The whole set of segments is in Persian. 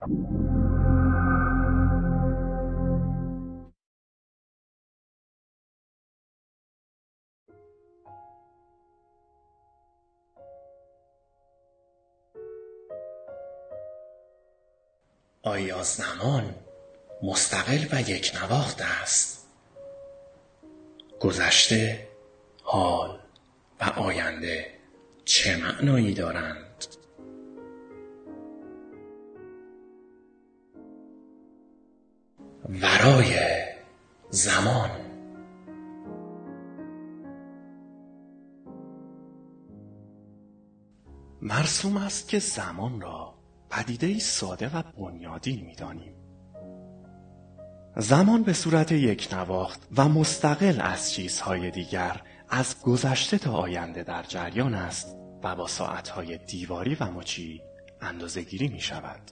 آیا زمان مستقل و یکنواخت است. گذشته حال و آینده چه معنایی دارند؟ ورای زمان مرسوم است که زمان را پدیدهای ساده و بنیادین می‌دانیم زمان به صورت یکنواخت و مستقل از چیزهای دیگر از گذشته تا آینده در جریان است و با ساعتهای دیواری و مچی اندازهگیری می شود.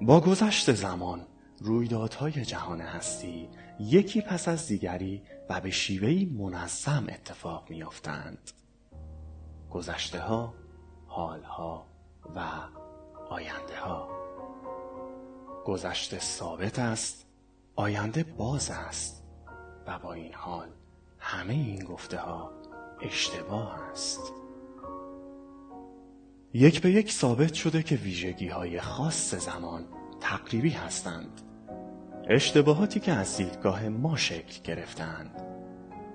با گذشت زمان رویدادهای جهان هستی یکی پس از دیگری و به شیوهی منظم اتفاق میافتند. گذشته ها، حال ها و آینده ها گذشته ثابت است آینده باز است و با این حال همه این گفته ها اشتباه است یک به یک ثابت شده که ویژگی های خاص زمان تقریبی هستند. اشتباهاتی که از دیدگاه ما شکل گرفتند.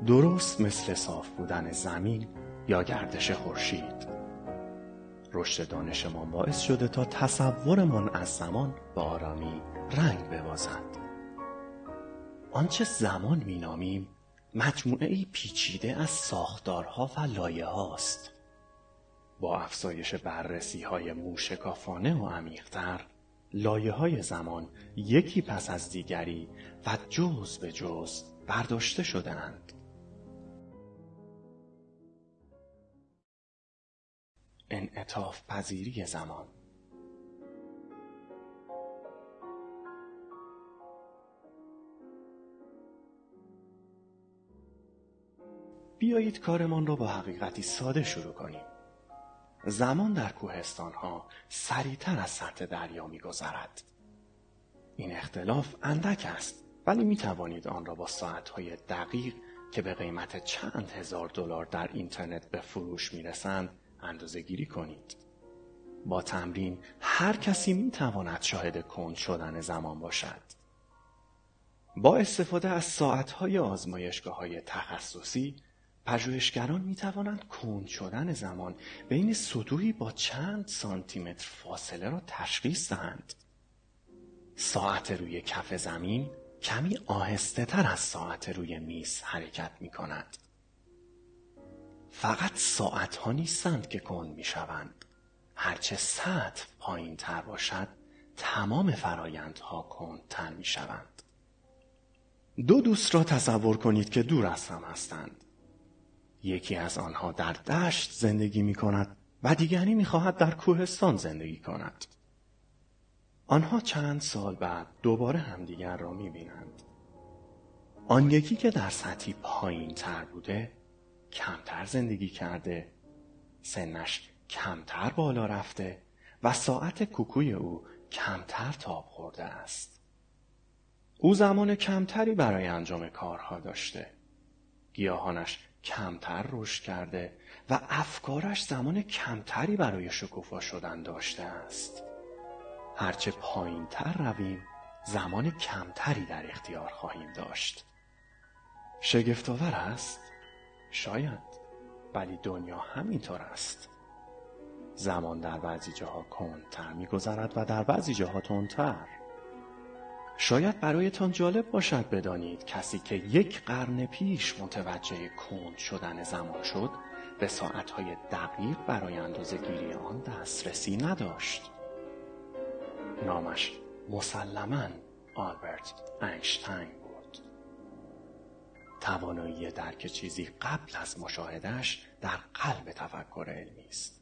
درست مثل صاف بودن زمین یا گردش خورشید. رشد دانشمان باعث شده تا تصورمان از زمان به آرامی رنگ ببازد آنچه زمان مینامیم مجموعه ای پیچیده از ساختارها و لایه هاست. با افزایش بررسی های موشکافانه و عمیقتر لایه های زمان یکی پس از دیگری و جز به جز برداشته شدهاند. انعطاف پذیری زمان بیایید کارمان را با حقیقتی ساده شروع کنیم. زمان در کوهستان ها سریعتر از سطح دریا میگذرد این اختلاف اندک است ولی می توانید آن را با ساعت های دقیق که به قیمت چند هزار دلار در اینترنت به فروش می رسند اندازه گیری کنید. با تمرین هر کسی می تواند شاهد کند شدن زمان باشد. با استفاده از ساعتهای آزمایشگاه های تخصصی پژوهشگران می توانند کند شدن زمان بین سطوحی با چند سانتیمتر فاصله را تشخیص دهند. ساعت روی کف زمین کمی آهسته تر از ساعت روی میز حرکت می کند. فقط ساعت ها نیستند که کند می شوند. هرچه سطح پایین تر باشد تمام فرایندها کندتر می شوند. دو دوست را تصور کنید که دور از هم هستند. یکی از آنها در دشت زندگی می کند و دیگری می خواهد در کوهستان زندگی کند. آنها چند سال بعد دوباره همدیگر را می بینند. آن یکی که در سطحی پایین تر بوده کمتر زندگی کرده سنش کمتر بالا رفته و ساعت کوکوی او کمتر تاب خورده است او زمان کمتری برای انجام کارها داشته گیاهانش کمتر رشد کرده و افکارش زمان کمتری برای شکوفا شدن داشته است. هرچه پایین تر رویم زمان کمتری در اختیار خواهیم داشت. شگفتآور است؟ شاید ولی دنیا همینطور است. زمان در بعضی جاها کندتر میگذرد و در بعضی جاها تندتر. شاید برایتان جالب باشد بدانید کسی که یک قرن پیش متوجه کند شدن زمان شد به ساعتهای دقیق برای اندازه گیری آن دسترسی نداشت. نامش مسلما آلبرت اینشتین توانایی درک چیزی قبل از مشاهدهش در قلب تفکر علمی است.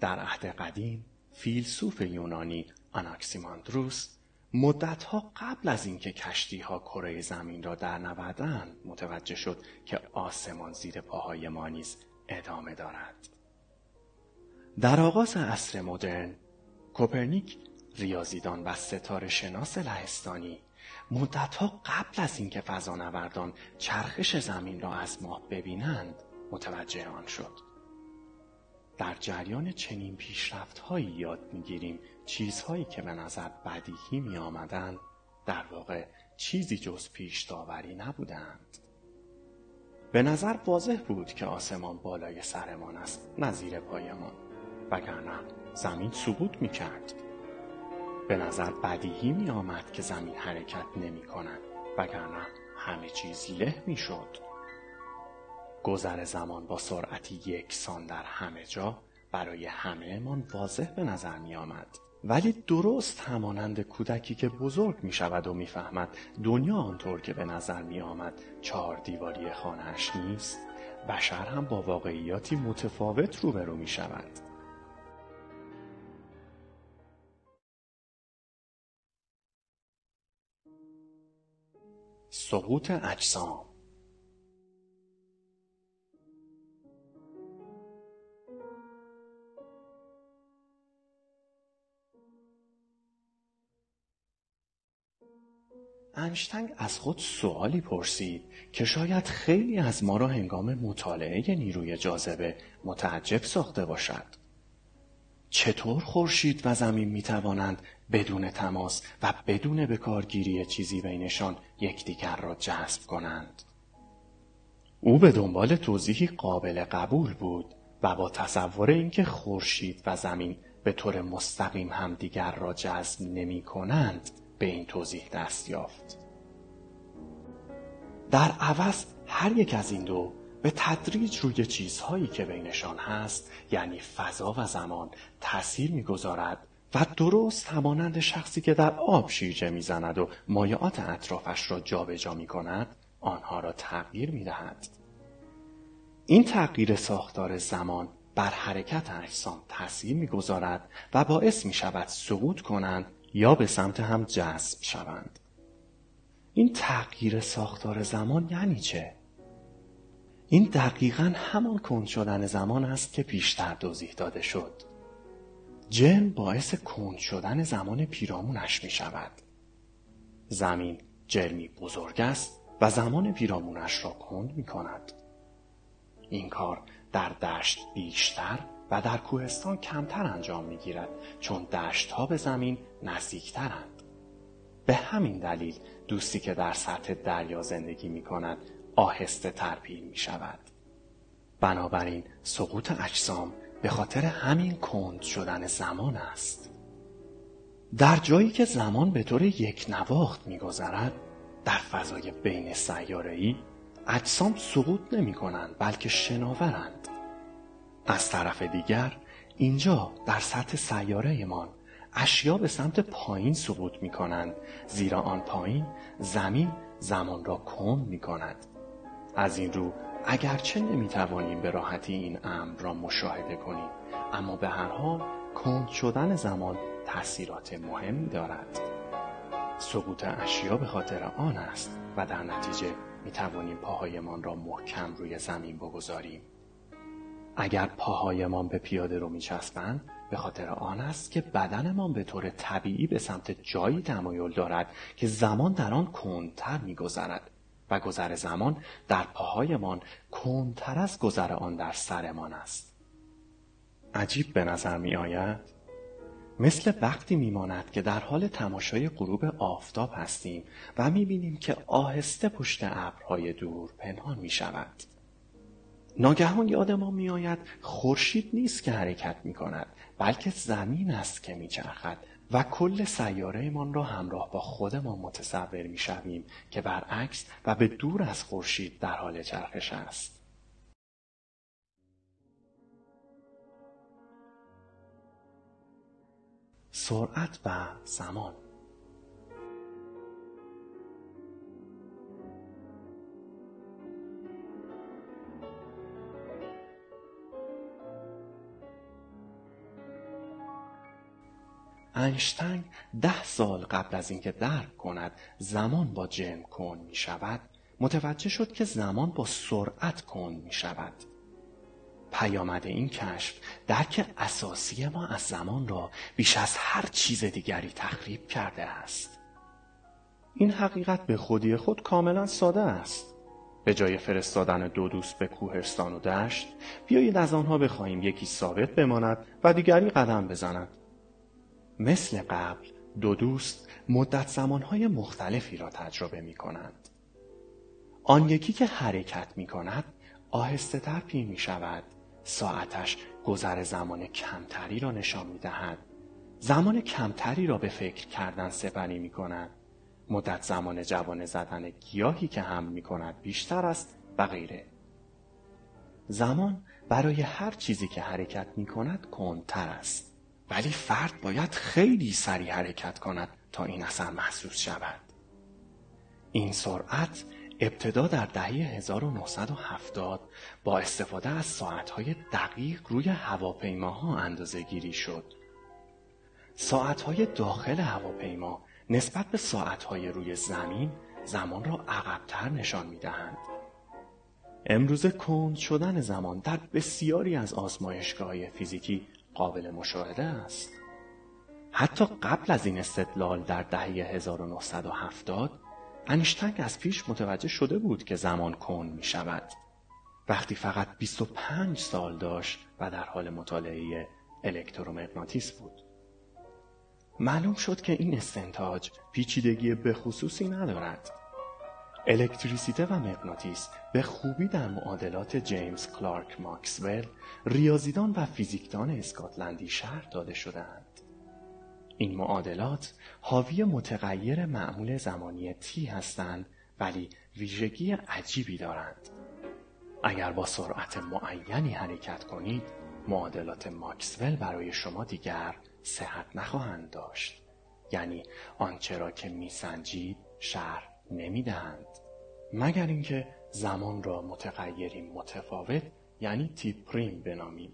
در عهد قدیم فیلسوف یونانی آناکسیماندروس مدتها قبل از اینکه کشتیها کره زمین را در نوردند متوجه شد که آسمان زیر پاهای ما نیز ادامه دارد. در آغاز عصر مدرن کوپرنیک ریاضیدان و ستاره شناس لهستانی مدتها قبل از اینکه فضانوردان چرخش زمین را از ماه ببینند متوجه آن شد. در جریان چنین پیشرفتهایی یاد می‌گیریم چیزهایی که به نظر بدیهی می آمدند در واقع چیزی جز پیش داوری نبودند. به نظر واضح بود که آسمان بالای سرمان است نظیر پایمان وگرنه زمین سقوط می کرد به نظر بدیهی می آمد که زمین حرکت نمی کند وگرنه همه چیز له می شد گذر زمان با سرعتی یکسان در همه جا برای همه من واضح به نظر می آمد ولی درست همانند کودکی که بزرگ می شود و می‌فهمد دنیا آنطور که به نظر می آمد چهار دیواری خانهاش نیست بشر هم با واقعیاتی متفاوت روبرو می شود سقوط اجسام انشتنگ از خود سوالی پرسید که شاید خیلی از ما را هنگام مطالعه نیروی جاذبه متعجب ساخته باشد. چطور خورشید و زمین می توانند بدون تماس و بدون بکارگیری چیزی بینشان یکدیگر را جذب کنند؟ او به دنبال توضیحی قابل قبول بود و با تصور اینکه خورشید و زمین به طور مستقیم همدیگر را جذب نمی کنند به این توضیح دست یافت در عوض هر یک از این دو به تدریج روی چیزهایی که بینشان هست یعنی فضا و زمان تأثیر می‌گذارد و درست همانند شخصی که در آب شیرجه می‌زند و مایعات اطرافش را جابجا می کند آنها را تغییر می دهد. این تغییر ساختار زمان بر حرکت اجسام تأثیر می‌گذارد و باعث می شود سقوط کنند یا به سمت هم جذب شوند. این تغییر ساختار زمان یعنی چه؟ این دقیقا همان کند شدن زمان است که پیشتر توضیح داده شد. جن باعث کند شدن زمان پیرامونش می شود. زمین جرمی بزرگ است و زمان پیرامونش را کند می کند. این کار در دشت بیشتر و در کوهستان کمتر انجام می گیرد چون دشت ها به زمین نزدیکترند. به همین دلیل دوستی که در سطح دریا زندگی می کند آهسته ترپیل می شود. بنابراین سقوط اجسام به خاطر همین کند شدن زمان است. در جایی که زمان به طور یک نواخت می گذرد در فضای بین ای اجسام سقوط نمی کنند بلکه شناورند. از طرف دیگر اینجا در سطح سیاره ما اشیا به سمت پایین سقوط می کنند زیرا آن پایین زمین زمان را کند می کند از این رو اگرچه نمی توانیم به راحتی این امر را مشاهده کنیم اما به هر حال کند شدن زمان تاثیرات مهمی دارد. سقوط اشیا به خاطر آن است و در نتیجه می توانیم پاهایمان را محکم روی زمین بگذاریم. اگر پاهایمان به پیاده رو میچسبند به خاطر آن است که بدنمان به طور طبیعی به سمت جایی تمایل دارد که زمان در آن کندتر میگذرد و گذر زمان در پاهایمان کندتر از گذر آن در سرمان است عجیب به نظر می آید مثل وقتی میماند که در حال تماشای غروب آفتاب هستیم و می‌بینیم که آهسته پشت ابرهای دور پنهان می شود. ناگهان یاد ما میآید خورشید نیست که حرکت می کند بلکه زمین است که میچرخد و کل سیارهمان را همراه با خودمان متصور می‌شویم که برعکس و به دور از خورشید در حال چرخش است. سرعت و زمان انشتنگ ده سال قبل از اینکه درک کند زمان با جرم کن می شود متوجه شد که زمان با سرعت کن می شود پیامد این کشف درک اساسی ما از زمان را بیش از هر چیز دیگری تخریب کرده است. این حقیقت به خودی خود کاملا ساده است. به جای فرستادن دو دوست به کوهستان و دشت بیایید از آنها بخواهیم یکی ثابت بماند و دیگری قدم بزند. مثل قبل دو دوست مدت زمانهای مختلفی را تجربه می کنند آن یکی که حرکت می کند آهسته تر پیر می شود ساعتش گذر زمان کمتری را نشان می دهد زمان کمتری را به فکر کردن سپری می کند مدت زمان جوانه زدن گیاهی که هم می کند بیشتر است و غیره. زمان برای هر چیزی که حرکت می کند کنتر است. ولی فرد باید خیلی سریع حرکت کند تا این اثر محسوس شود این سرعت ابتدا در دهه 1970 با استفاده از ساعتهای دقیق روی هواپیماها اندازه گیری شد. ساعتهای داخل هواپیما نسبت به ساعتهای روی زمین زمان را عقبتر نشان می دهند. امروز کند شدن زمان در بسیاری از آزمایشگاه فیزیکی قابل مشاهده است. حتی قبل از این استدلال در دهه 1970 انیشتنگ از پیش متوجه شده بود که زمان کن می شود. وقتی فقط 25 سال داشت و در حال مطالعه الکترومغناطیس بود. معلوم شد که این استنتاج پیچیدگی به خصوصی ندارد. الکتریسیته و مغناطیس به خوبی در معادلات جیمز کلارک ماکسول ریاضیدان و فیزیکدان اسکاتلندی شهر داده شدهاند. این معادلات حاوی متغیر معمول زمانی تی هستند ولی ویژگی عجیبی دارند. اگر با سرعت معینی حرکت کنید معادلات ماکسول برای شما دیگر صحت نخواهند داشت یعنی آنچه را که میسنجید شهر نمی‌دهند مگر اینکه زمان را متغیری متفاوت یعنی تی پریم بنامیم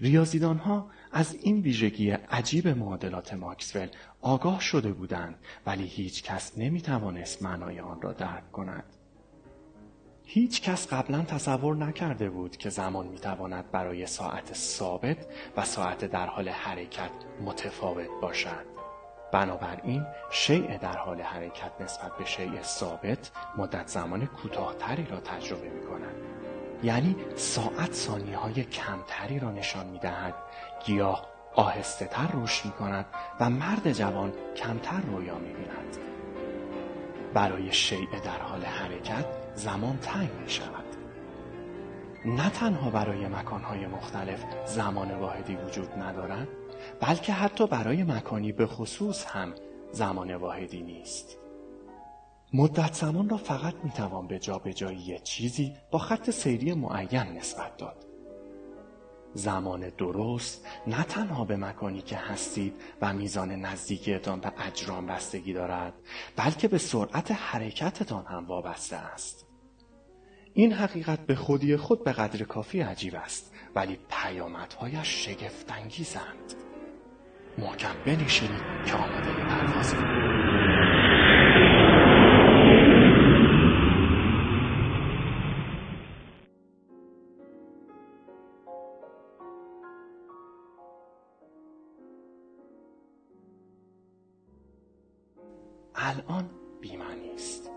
ریاضیدان ها از این ویژگی عجیب معادلات ماکسول آگاه شده بودند ولی هیچ کس نمی توانست معنای آن را درک کند. هیچ کس قبلا تصور نکرده بود که زمان می تواند برای ساعت ثابت و ساعت در حال حرکت متفاوت باشد. بنابراین شیء در حال حرکت نسبت به شیء ثابت مدت زمان کوتاهتری را تجربه می کند. یعنی ساعت ثانیه های کمتری را نشان می دهد گیاه آهسته تر رشد می کند و مرد جوان کمتر رویا می بیند. برای شیء در حال حرکت زمان تنگ می شود. نه تنها برای مکانهای مختلف زمان واحدی وجود ندارد بلکه حتی برای مکانی به خصوص هم زمان واحدی نیست. مدت زمان را فقط می‌توان به جابجایی چیزی با خط سیری معین نسبت داد. زمان درست نه تنها به مکانی که هستید و میزان نزدیکیتان به اجرام بستگی دارد بلکه به سرعت حرکتتان هم وابسته است. این حقیقت به خودی خود به قدر کافی عجیب است ولی پیامدهایش شگفتانگیزند. محکم بنشینید که آماده پرواز. الان بیمعنی است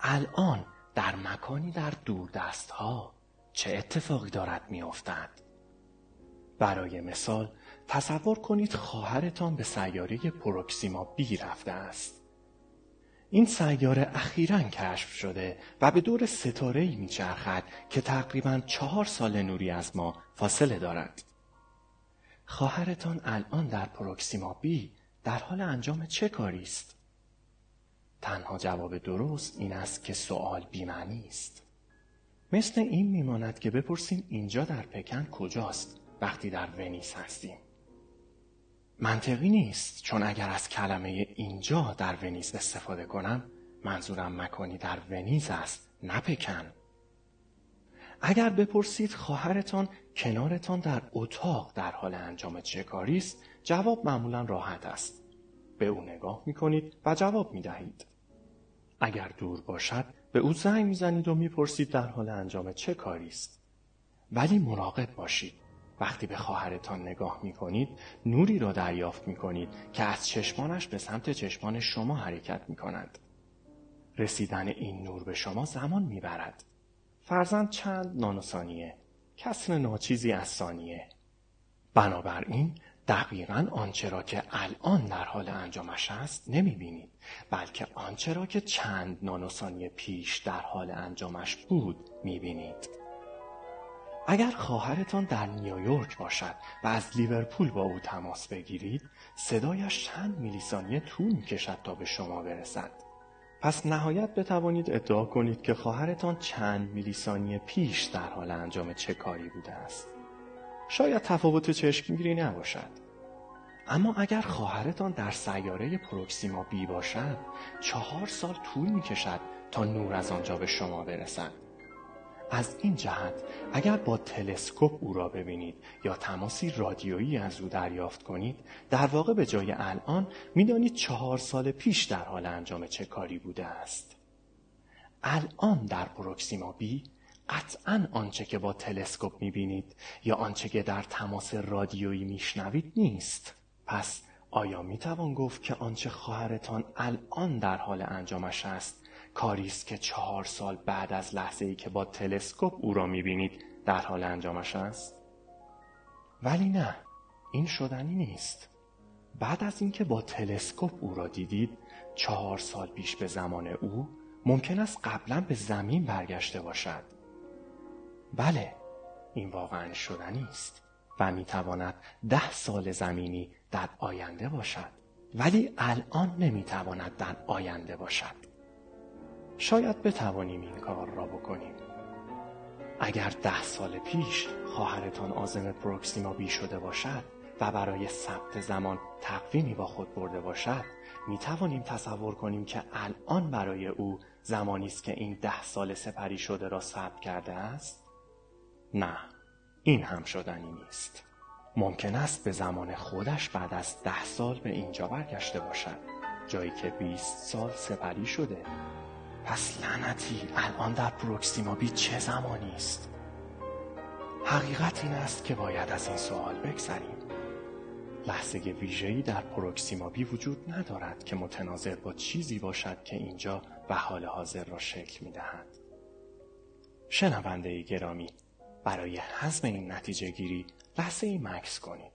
الان در مکانی در دست ها چه اتفاقی دارد میافتد؟ برای مثال تصور کنید خواهرتان به سیاره پروکسیما بی رفته است این سیاره اخیرا کشف شده و به دور ستاره ای میچرخد که تقریبا چهار سال نوری از ما فاصله دارد خواهرتان الان در پروکسیما بی در حال انجام چه کاری است؟ تنها جواب درست این است که سوال بیمعنی است. مثل این میماند که بپرسیم اینجا در پکن کجاست وقتی در ونیس هستیم. منطقی نیست. چون اگر از کلمه اینجا در ونیز استفاده کنم منظورم مکانی در ونیز است نه پکن. اگر بپرسید خواهرتان کنارتان در اتاق در حال انجام چه کاری است جواب معمولا راحت است. به او نگاه می کنید و جواب می دهید اگر دور باشد به او زنگ می زنید و می پرسید در حال انجام چه کاری است. ولی مراقب باشید. وقتی به خواهرتان نگاه می کنید نوری را دریافت می کنید که از چشمانش به سمت چشمان شما حرکت می کند. رسیدن این نور به شما زمان می برد. فرزند چند نانوسانیه کسر ناچیزی از ثانیه بنابراین دقیقا آنچه را که الان در حال انجامش است نمی بینید بلکه آنچه را که چند نانوسانی پیش در حال انجامش بود می بینید. اگر خواهرتان در نیویورک باشد و از لیورپول با او تماس بگیرید صدایش چند میلی ثانیه طول می‌کشد تا به شما برسد. پس نهایت بتوانید ادعا کنید که خواهرتان چند میلی ثانیه پیش در حال انجام چه کاری بوده است. شاید تفاوت چشمگیری نباشد. اما اگر خواهرتان در سیاره پروکسیما بی باشد چهار سال طول می کشد تا نور از آنجا به شما برسد. از این جهت اگر با تلسکوپ او را ببینید یا تماسی رادیویی از او دریافت کنید در واقع به جای الان می‌دانید چهار سال پیش در حال انجام چه کاری بوده است. الان در پروکسیما بی قطعا آنچه که با تلسکوپ می‌بینید یا آنچه که در تماس رادیویی میشنوید نیست. پس آیا می‌توان گفت که آنچه خواهرتان الان در حال انجامش است کاری است که چهار سال بعد از لحظه ای که با تلسکوپ او را می‌بینید در حال انجامش است؟ ولی نه این شدنی نیست. بعد از اینکه با تلسکوپ او را دیدید چهار سال پیش به زمان او ممکن است قبلا به زمین برگشته باشد. بله این واقعا شدنی است و می‌تواند ده سال زمینی در آینده باشد. ولی الان نمی‌تواند در آینده باشد. شاید بتوانیم این کار را بکنیم. اگر ده سال پیش خواهرتان آزم پروکسیما بی شده باشد و برای ثبت زمان تقویمی با خود برده باشد می توانیم تصور کنیم که الان برای او زمانی است که این ده سال سپری شده را ثبت کرده است؟ نه این هم شدنی نیست. ممکن است به زمان خودش بعد از ده سال به اینجا برگشته باشد جایی که 20 سال سپری شده. پس لعنتی الان در پروکسیما بی چه زمانی است؟ حقیقت این است که باید از این سوال بگذریم. لحظه ویژه‌ای در پروکسیما بی وجود ندارد که متناظر با چیزی باشد که اینجا و حال حاضر را شکل می‌دهد. شنونده گرامی برای حزم این نتیجه گیری لحظه ای مکس کنید.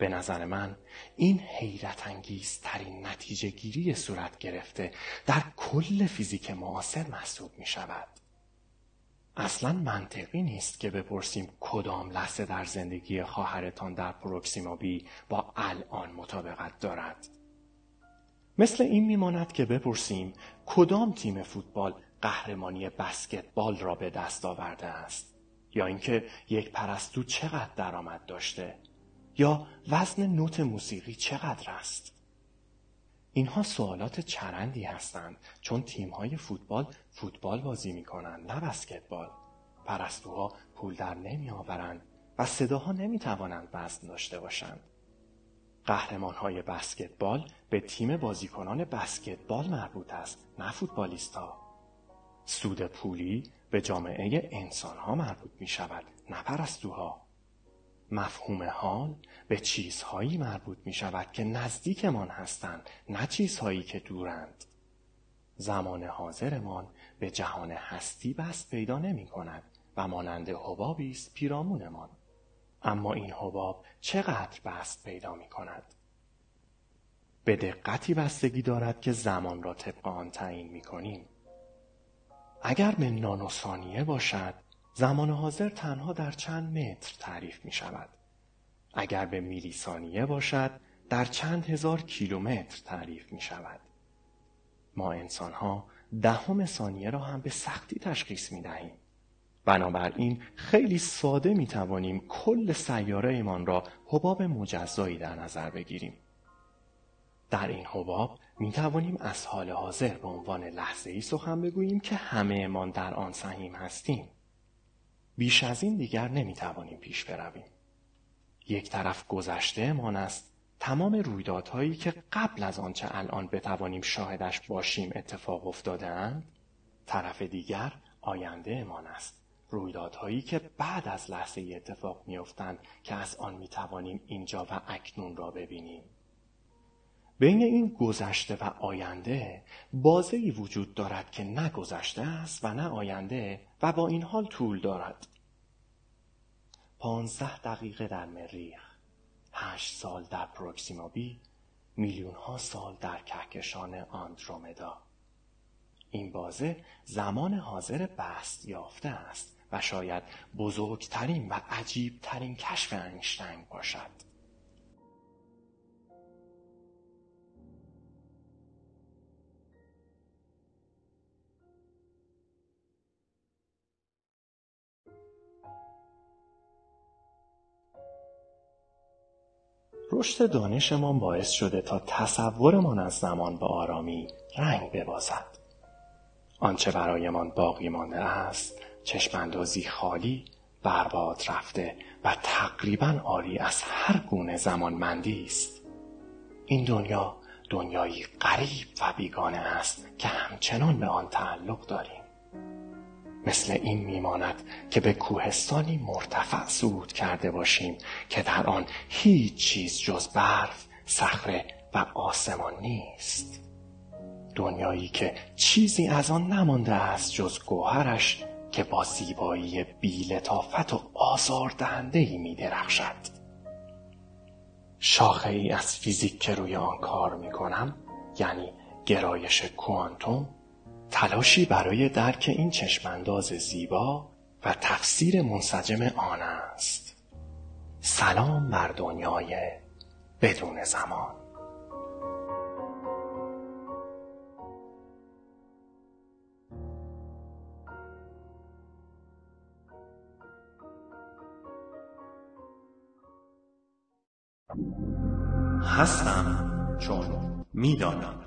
به نظر من این حیرت انگیز ترین نتیجه گیری صورت گرفته در کل فیزیک معاصر محسوب می شود. اصلا منطقی نیست که بپرسیم کدام لحظه در زندگی خواهرتان در پروکسیما بی با الان مطابقت دارد. مثل این میماند که بپرسیم کدام تیم فوتبال قهرمانی بسکتبال را به دست آورده است یا اینکه یک پرستو چقدر درآمد داشته یا وزن نوت موسیقی چقدر است؟ اینها سوالات چرندی هستند چون تیمهای فوتبال فوتبال بازی می کنند نه بسکتبال. پرستوها پول در نمی آورند و صداها نمی توانند وزن داشته باشند. قهرمان های بسکتبال به تیم بازیکنان بسکتبال مربوط است نه فوتبالیست ها. سود پولی به جامعه انسان ها مربوط می شود نه پرستوها. مفهوم حال به چیزهایی مربوط می شود که نزدیکمان هستند نه چیزهایی که دورند. زمان حاضرمان به جهان هستی بست پیدا نمی کند و مانند حبابی است پیرامونمان. اما این حباب چقدر بست پیدا می کند؟ به دقتی بستگی دارد که زمان را طبق آن تعیین می کنیم. اگر به نانوسانیه باشد زمان حاضر تنها در چند متر تعریف می شود. اگر به میلی ثانیه باشد در چند هزار کیلومتر تعریف می شود. ما انسان ها دهم ثانیه را هم به سختی تشخیص می دهیم. بنابراین خیلی ساده می توانیم کل سیاره ایمان را حباب مجزایی در نظر بگیریم. در این حباب می توانیم از حال حاضر به عنوان لحظه ای سخن بگوییم که همه ایمان در آن سهیم هستیم. بیش از این دیگر نمی توانیم پیش برویم. یک طرف گذشته من است تمام رویدادهایی که قبل از آنچه الان بتوانیم شاهدش باشیم اتفاق افتاده اند طرف دیگر آینده من است رویدادهایی که بعد از لحظه اتفاق میافتند که از آن می‌توانیم اینجا و اکنون را ببینیم بین این گذشته و آینده بازهی وجود دارد که نه گذشته است و نه آینده و با این حال طول دارد. پانزده دقیقه در مریخ هشت سال در پروکسیما بی میلیون ها سال در کهکشان آندرومدا. این بازه زمان حاضر بست یافته است و شاید بزرگترین و عجیبترین کشف اینشتین باشد. رشد دانشمان باعث شده تا تصورمان از زمان به آرامی رنگ ببازد. آنچه برایمان باقی مانده است چشماندازی خالی برباد رفته و تقریبا عالی از هر گونه زمانمندی است. این دنیا دنیایی غریب و بیگانه است که همچنان به آن تعلق داریم. مثل این میماند که به کوهستانی مرتفع صعود کرده باشیم که در آن هیچ چیز جز برف، صخره و آسمان نیست. دنیایی که چیزی از آن نمانده است جز گوهرش که با زیبایی بیلتافت و آزاردهنده ای می درخشد شاخه ای از فیزیک که روی آن کار می کنم یعنی گرایش کوانتوم تلاشی برای درک این چشمانداز زیبا و تفسیر منسجم آن است. سلام بر دنیای بدون زمان. هستم چون می‌دانم.